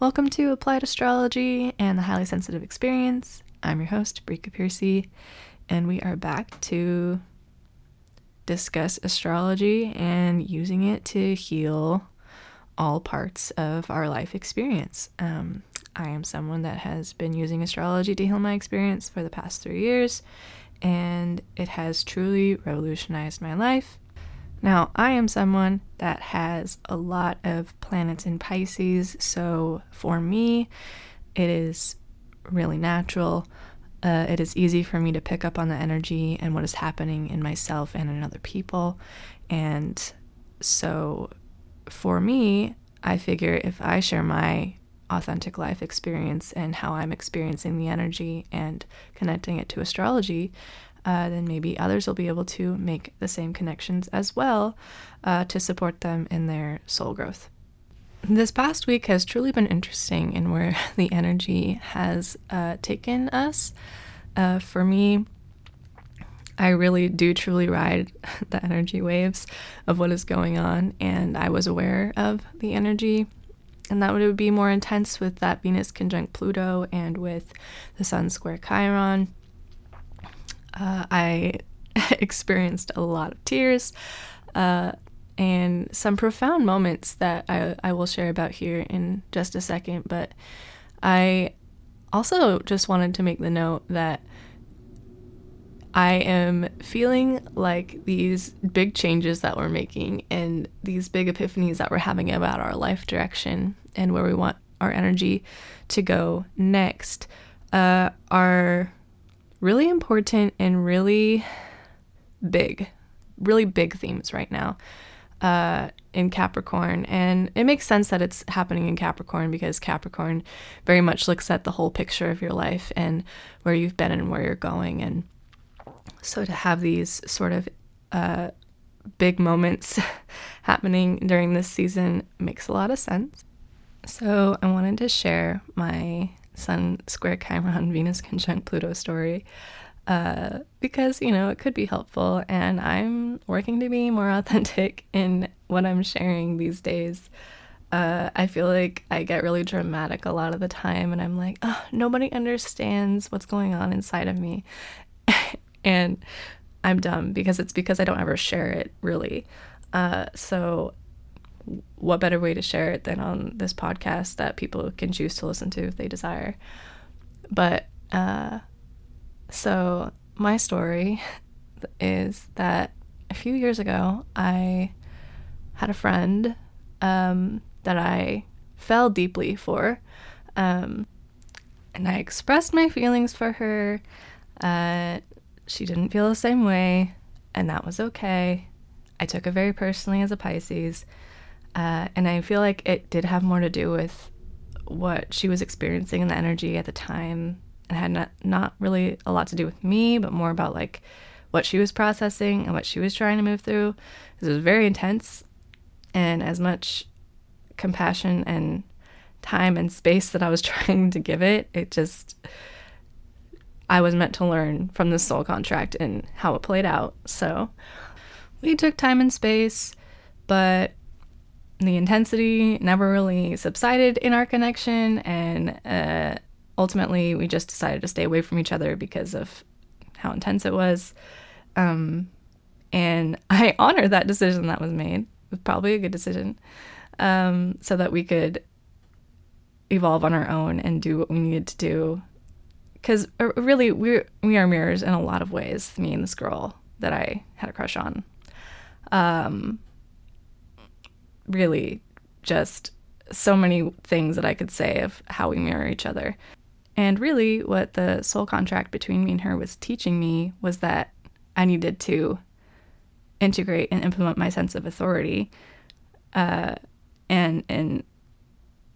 Welcome to Applied Astrology and the Highly Sensitive Experience. I'm your host, Brika Piercy, and we are back to discuss astrology and using it to heal all parts of our life experience. Um, I am someone that has been using astrology to heal my experience for the past three years, and it has truly revolutionized my life. Now, I am someone that has a lot of planets in Pisces, so for me, it is really natural. Uh, it is easy for me to pick up on the energy and what is happening in myself and in other people. And so for me, I figure if I share my authentic life experience and how I'm experiencing the energy and connecting it to astrology, uh, then maybe others will be able to make the same connections as well uh, to support them in their soul growth. This past week has truly been interesting in where the energy has uh, taken us. Uh, for me, I really do truly ride the energy waves of what is going on, and I was aware of the energy and that would be more intense with that Venus conjunct Pluto and with the Sun square Chiron uh, I experienced a lot of tears uh, and some profound moments that I, I will share about here in just a second. But I also just wanted to make the note that I am feeling like these big changes that we're making and these big epiphanies that we're having about our life direction and where we want our energy to go next uh, are really important and really big, really big themes right now uh, in Capricorn. And it makes sense that it's happening in Capricorn because Capricorn very much looks at the whole picture of your life and where you've been and where you're going. And so to have these sort of uh, big moments happening during this season makes a lot of sense. So I wanted to share my Sun square Chiron Venus conjunct Pluto story uh, because, you know, it could be helpful. And I'm working to be more authentic in what I'm sharing these days. Uh, I feel like I get really dramatic a lot of the time, and I'm like, oh, nobody understands what's going on inside of me. and I'm dumb because it's because I don't ever share it really. Uh, so what better way to share it than on this podcast that people can choose to listen to if they desire. But uh, so my story is that a few years ago, I had a friend um, that I fell deeply for. Um, and I expressed my feelings for her. Uh, she didn't feel the same way, and that was okay. I took it very personally as a Pisces. Uh, and I feel like it did have more to do with what she was experiencing and the energy at the time and had not, not really a lot to do with me, but more about like what she was processing and what she was trying to move through. It was very intense and as much compassion and time and space that I was trying to give it, it just I was meant to learn from the soul contract and how it played out. So we took time and space, but the intensity never really subsided in our connection, and uh, ultimately we just decided to stay away from each other because of how intense it was. Um, and I honor that decision that was made. It was probably a good decision, um, so that we could evolve on our own and do what we needed to do. Because uh, really, we we are mirrors in a lot of ways. Me and this girl that I had a crush on. Um, really just so many things that I could say of how we mirror each other. And really, what the soul contract between me and her was teaching me was that I needed to integrate and implement my sense of authority, uh, and and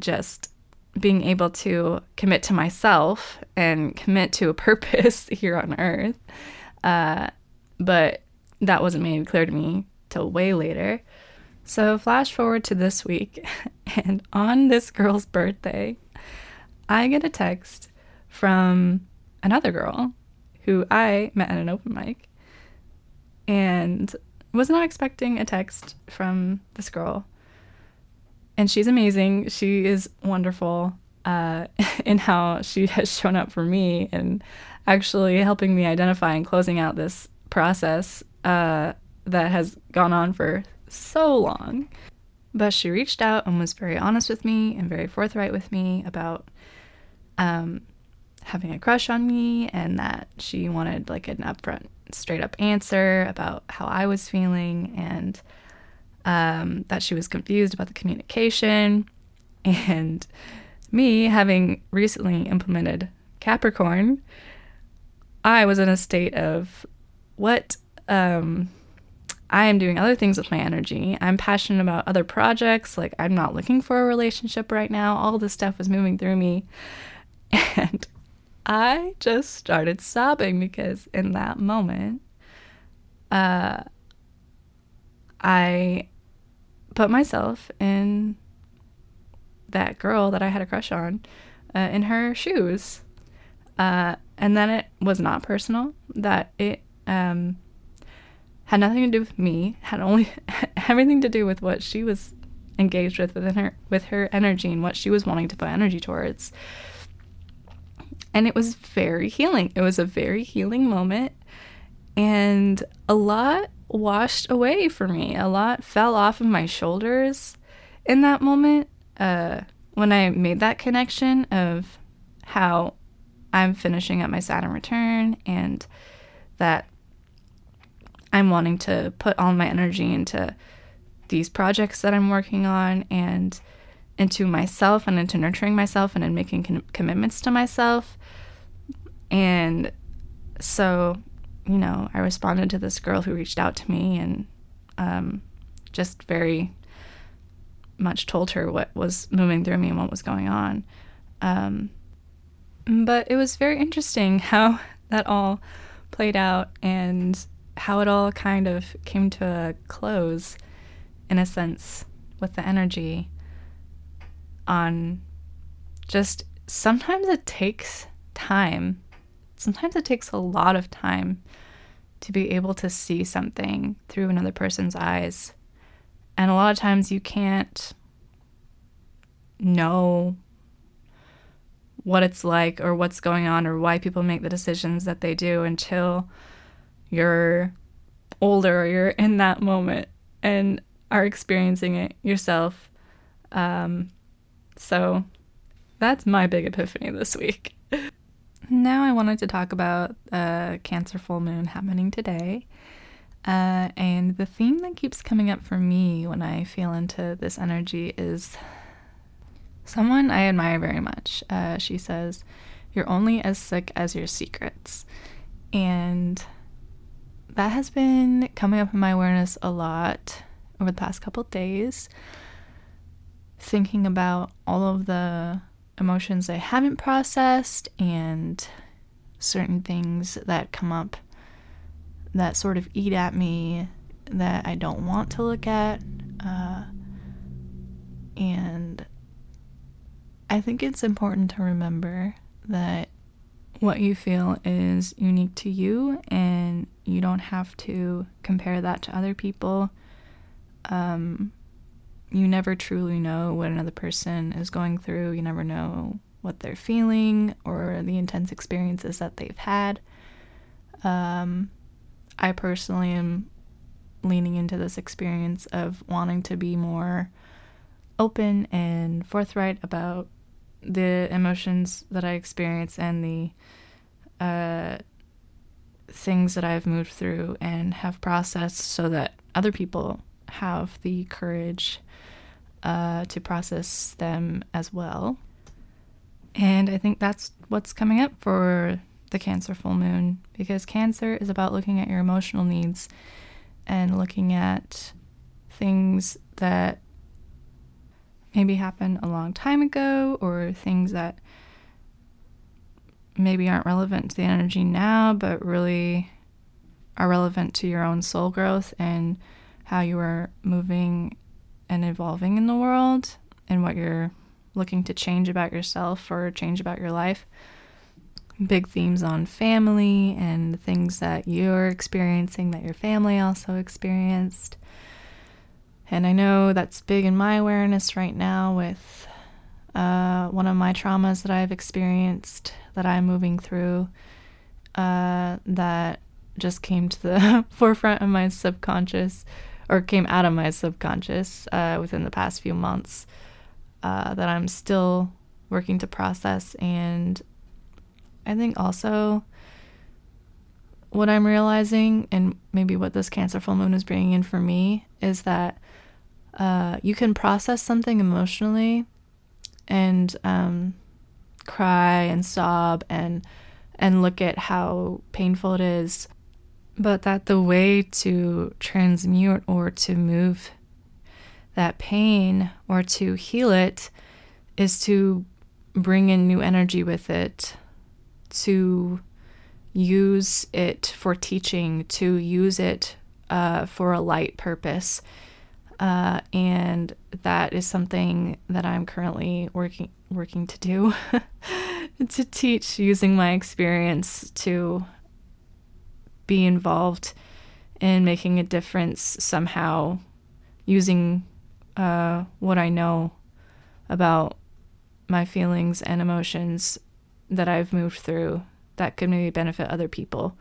just being able to commit to myself and commit to a purpose here on Earth. Uh, but that wasn't made clear to me till way later. So, flash forward to this week, and on this girl's birthday, I get a text from another girl who I met at an open mic and was not expecting a text from this girl. and she's amazing. She is wonderful uh, in how she has shown up for me and actually helping me identify and closing out this process uh, that has gone on for so long. But she reached out and was very honest with me and very forthright with me about um, having a crush on me and that she wanted like an upfront, straight up answer about how I was feeling and um, that she was confused about the communication. And me, having recently implemented Capricorn, I was in a state of what um, I am doing other things with my energy. I'm passionate about other projects. Like, I'm not looking for a relationship right now. All this stuff was moving through me. And I just started sobbing because in that moment, uh, I put myself in that girl that I had a crush on uh, in her shoes. Uh, and then it was not personal, that it um, had nothing to do with me, had only everything to do with what she was engaged with within her with her energy and what she was wanting to put energy towards. And it was very healing. It was a very healing moment and a lot washed away for me. A lot fell off of my shoulders in that moment uh, when I made that connection of how I'm finishing up my Saturn return and that I'm wanting to put all my energy into these projects that I'm working on and into myself and into nurturing myself and in making con- commitments to myself. And so, you know, I responded to this girl who reached out to me and um, just very much told her what was moving through me and what was going on. Um, but it was very interesting how that all played out and how it all kind of came to a close, in a sense, with the energy on just sometimes it takes time. Sometimes it takes a lot of time to be able to see something through another person's eyes. And a lot of times you can't know what it's like or what's going on or why people make the decisions that they do until you're older or you're in that moment and are experiencing it yourself. Um, so that's my big epiphany this week. now I wanted to talk about uh, Cancer full moon happening today. Uh, and the theme that keeps coming up for me when I feel into this energy is someone I admire very much. Uh, she says, You're only as sick as your secrets. And that has been coming up in my awareness a lot over the past couple days. Thinking about all of the emotions I haven't processed and certain things that come up that sort of eat at me that I don't want to look at. Uh, and I think it's important to remember that what you feel is unique to you and you don't have to compare that to other people. Um, you never truly know what another person is going through. You never know what they're feeling or the intense experiences that they've had. Um, I personally am leaning into this experience of wanting to be more open and forthright about the emotions that I experience and the uh, things that I've moved through and have processed so that other people have the courage uh, to process them as well. And I think that's what's coming up for the Cancer full moon because Cancer is about looking at your emotional needs and looking at things that maybe happened a long time ago or things that maybe aren't relevant to the energy now, but really are relevant to your own soul growth and how you are moving and evolving in the world and what you're looking to change about yourself or change about your life. Big themes on family and things that you're experiencing that your family also experienced And I know that's big in my awareness right now with uh, one of my traumas that I've experienced that I'm moving through uh, that just came to the forefront of my subconscious or came out of my subconscious uh, within the past few months uh, that I'm still working to process. And I think also what I'm realizing, and maybe what this Cancer full moon is bringing in for me, is that uh, you can process something emotionally and um, cry and sob and and look at how painful it is but that the way to transmute or to move that pain or to heal it is to bring in new energy with it to use it for teaching to use it uh, for a light purpose. Uh, and that is something that I'm currently working working to do to teach using my experience to be involved in making a difference somehow using uh, what I know about my feelings and emotions that I've moved through that could maybe benefit other people.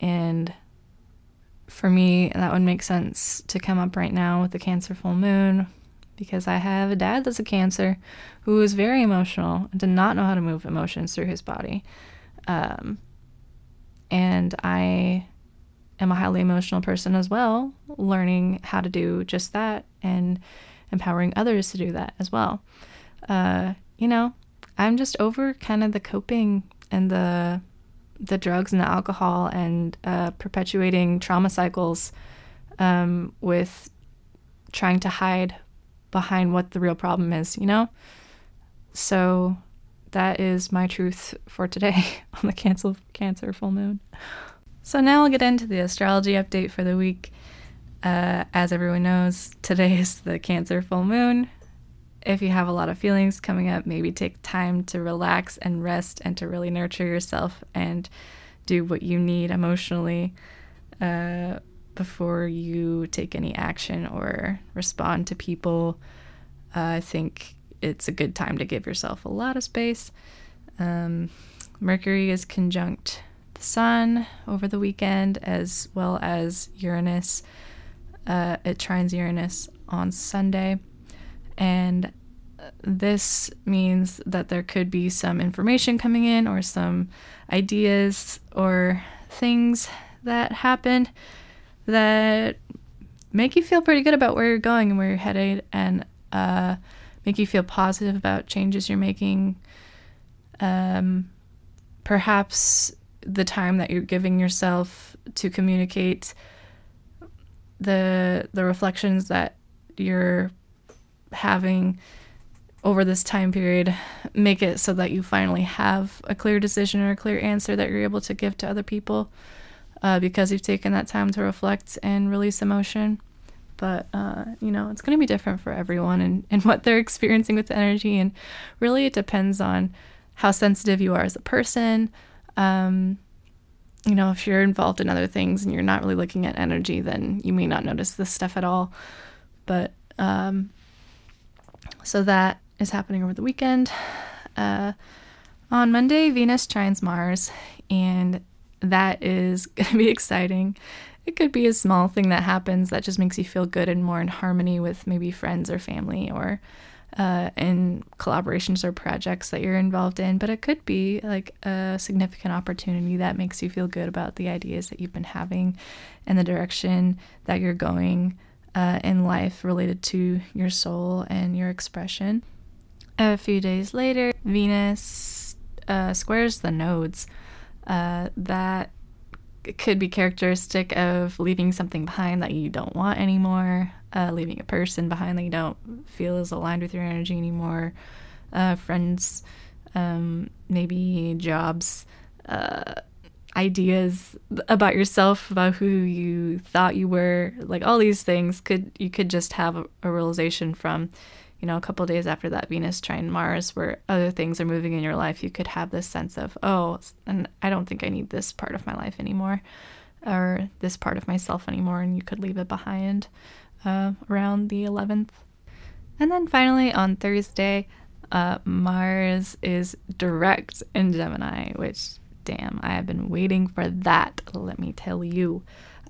And for me, that would make sense to come up right now with the Cancer full moon because I have a dad that's a Cancer who is very emotional and did not know how to move emotions through his body. Um, and I am a highly emotional person as well, learning how to do just that and empowering others to do that as well. Uh, you know, I'm just over kind of the coping and the the drugs and the alcohol and uh, perpetuating trauma cycles um, with trying to hide behind what the real problem is, you know? So that is my truth for today on the cancel cancer full moon. So now I'll get into the astrology update for the week. Uh, as everyone knows, today is the Cancer full moon. If you have a lot of feelings coming up, maybe take time to relax and rest and to really nurture yourself and do what you need emotionally uh, before you take any action or respond to people. Uh, I think it's a good time to give yourself a lot of space. Um, Mercury is conjunct the Sun over the weekend, as well as Uranus. Uh, it trines Uranus on Sunday. And this means that there could be some information coming in or some ideas or things that happen that make you feel pretty good about where you're going and where you're headed and uh, make you feel positive about changes you're making. Um, perhaps the time that you're giving yourself to communicate the the reflections that you're having over this time period make it so that you finally have a clear decision or a clear answer that you're able to give to other people uh, because you've taken that time to reflect and release emotion. But uh, you know it's going to be different for everyone and, and what they're experiencing with the energy. And really it depends on how sensitive you are as a person. Um, you know if you're involved in other things and you're not really looking at energy then you may not notice this stuff at all. But um, so that is happening over the weekend. Uh, on Monday, Venus trines Mars, and that is going to be exciting. It could be a small thing that happens that just makes you feel good and more in harmony with maybe friends or family or uh, in collaborations or projects that you're involved in, but it could be like a significant opportunity that makes you feel good about the ideas that you've been having and the direction that you're going uh, in life related to your soul and your expression. A few days later, Venus uh, squares the nodes. Uh, that could be characteristic of leaving something behind that you don't want anymore, uh, leaving a person behind that you don't feel is aligned with your energy anymore, uh, friends, um, maybe jobs, uh, ideas about yourself, about who you thought you were, like all these things could you could just have a, a realization from you know, a couple days after that Venus trine Mars, where other things are moving in your life, you could have this sense of, oh, and I don't think I need this part of my life anymore, or this part of myself anymore, and you could leave it behind. uh, around the 11th. And then finally on Thursday, uh, Mars is direct in Gemini, which, damn, I have been waiting for that, let me tell you.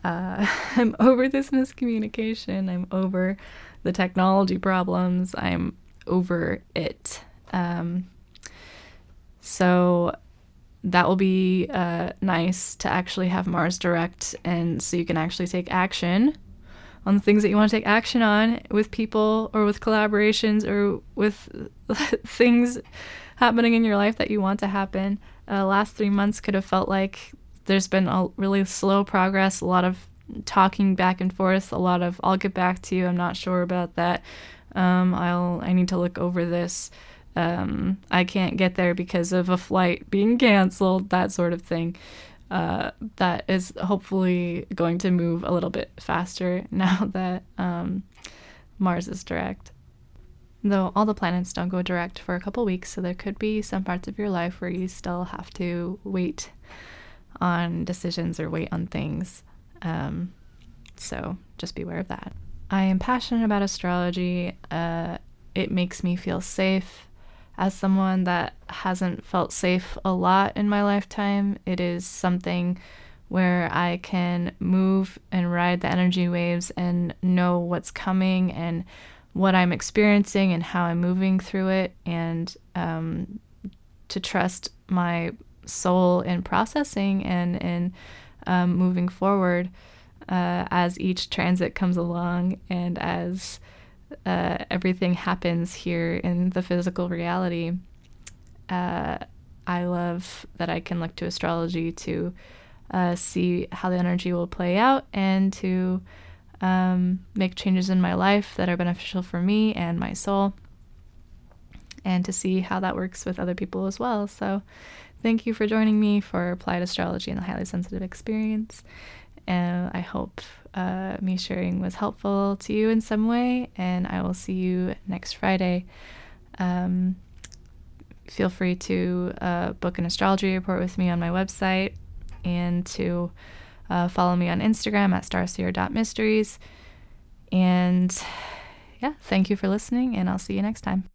Uh, I'm over this miscommunication. I'm over the technology problems. I'm over it. Um, so that will be uh, nice to actually have Mars direct, and so you can actually take action on the things that you want to take action on with people or with collaborations or with things happening in your life that you want to happen. Uh, last three months could have felt like there's been a really slow progress, a lot of talking back and forth, a lot of I'll get back to you. I'm not sure about that. Um, I'll I need to look over this. Um, I can't get there because of a flight being canceled, that sort of thing. Uh, that is hopefully going to move a little bit faster now that um, Mars is direct. Though all the planets don't go direct for a couple weeks, so there could be some parts of your life where you still have to wait on decisions or wait on things. Um, so just beware of that. I am passionate about astrology. Uh, it makes me feel safe. As someone that hasn't felt safe a lot in my lifetime, it is something where I can move and ride the energy waves and know what's coming and what I'm experiencing and how I'm moving through it, and um, to trust my soul in processing and in um, moving forward uh, as each transit comes along and as uh, everything happens here in the physical reality. Uh, I love that I can look to astrology to uh, see how the energy will play out and to um, make changes in my life that are beneficial for me and my soul, and to see how that works with other people as well. So, thank you for joining me for Applied Astrology and the Highly Sensitive Experience. And I hope uh, me sharing was helpful to you in some way. And I will see you next Friday. Um, feel free to uh, book an astrology report with me on my website and to uh, follow me on Instagram at starseer.mysteries. And yeah, thank you for listening, and I'll see you next time.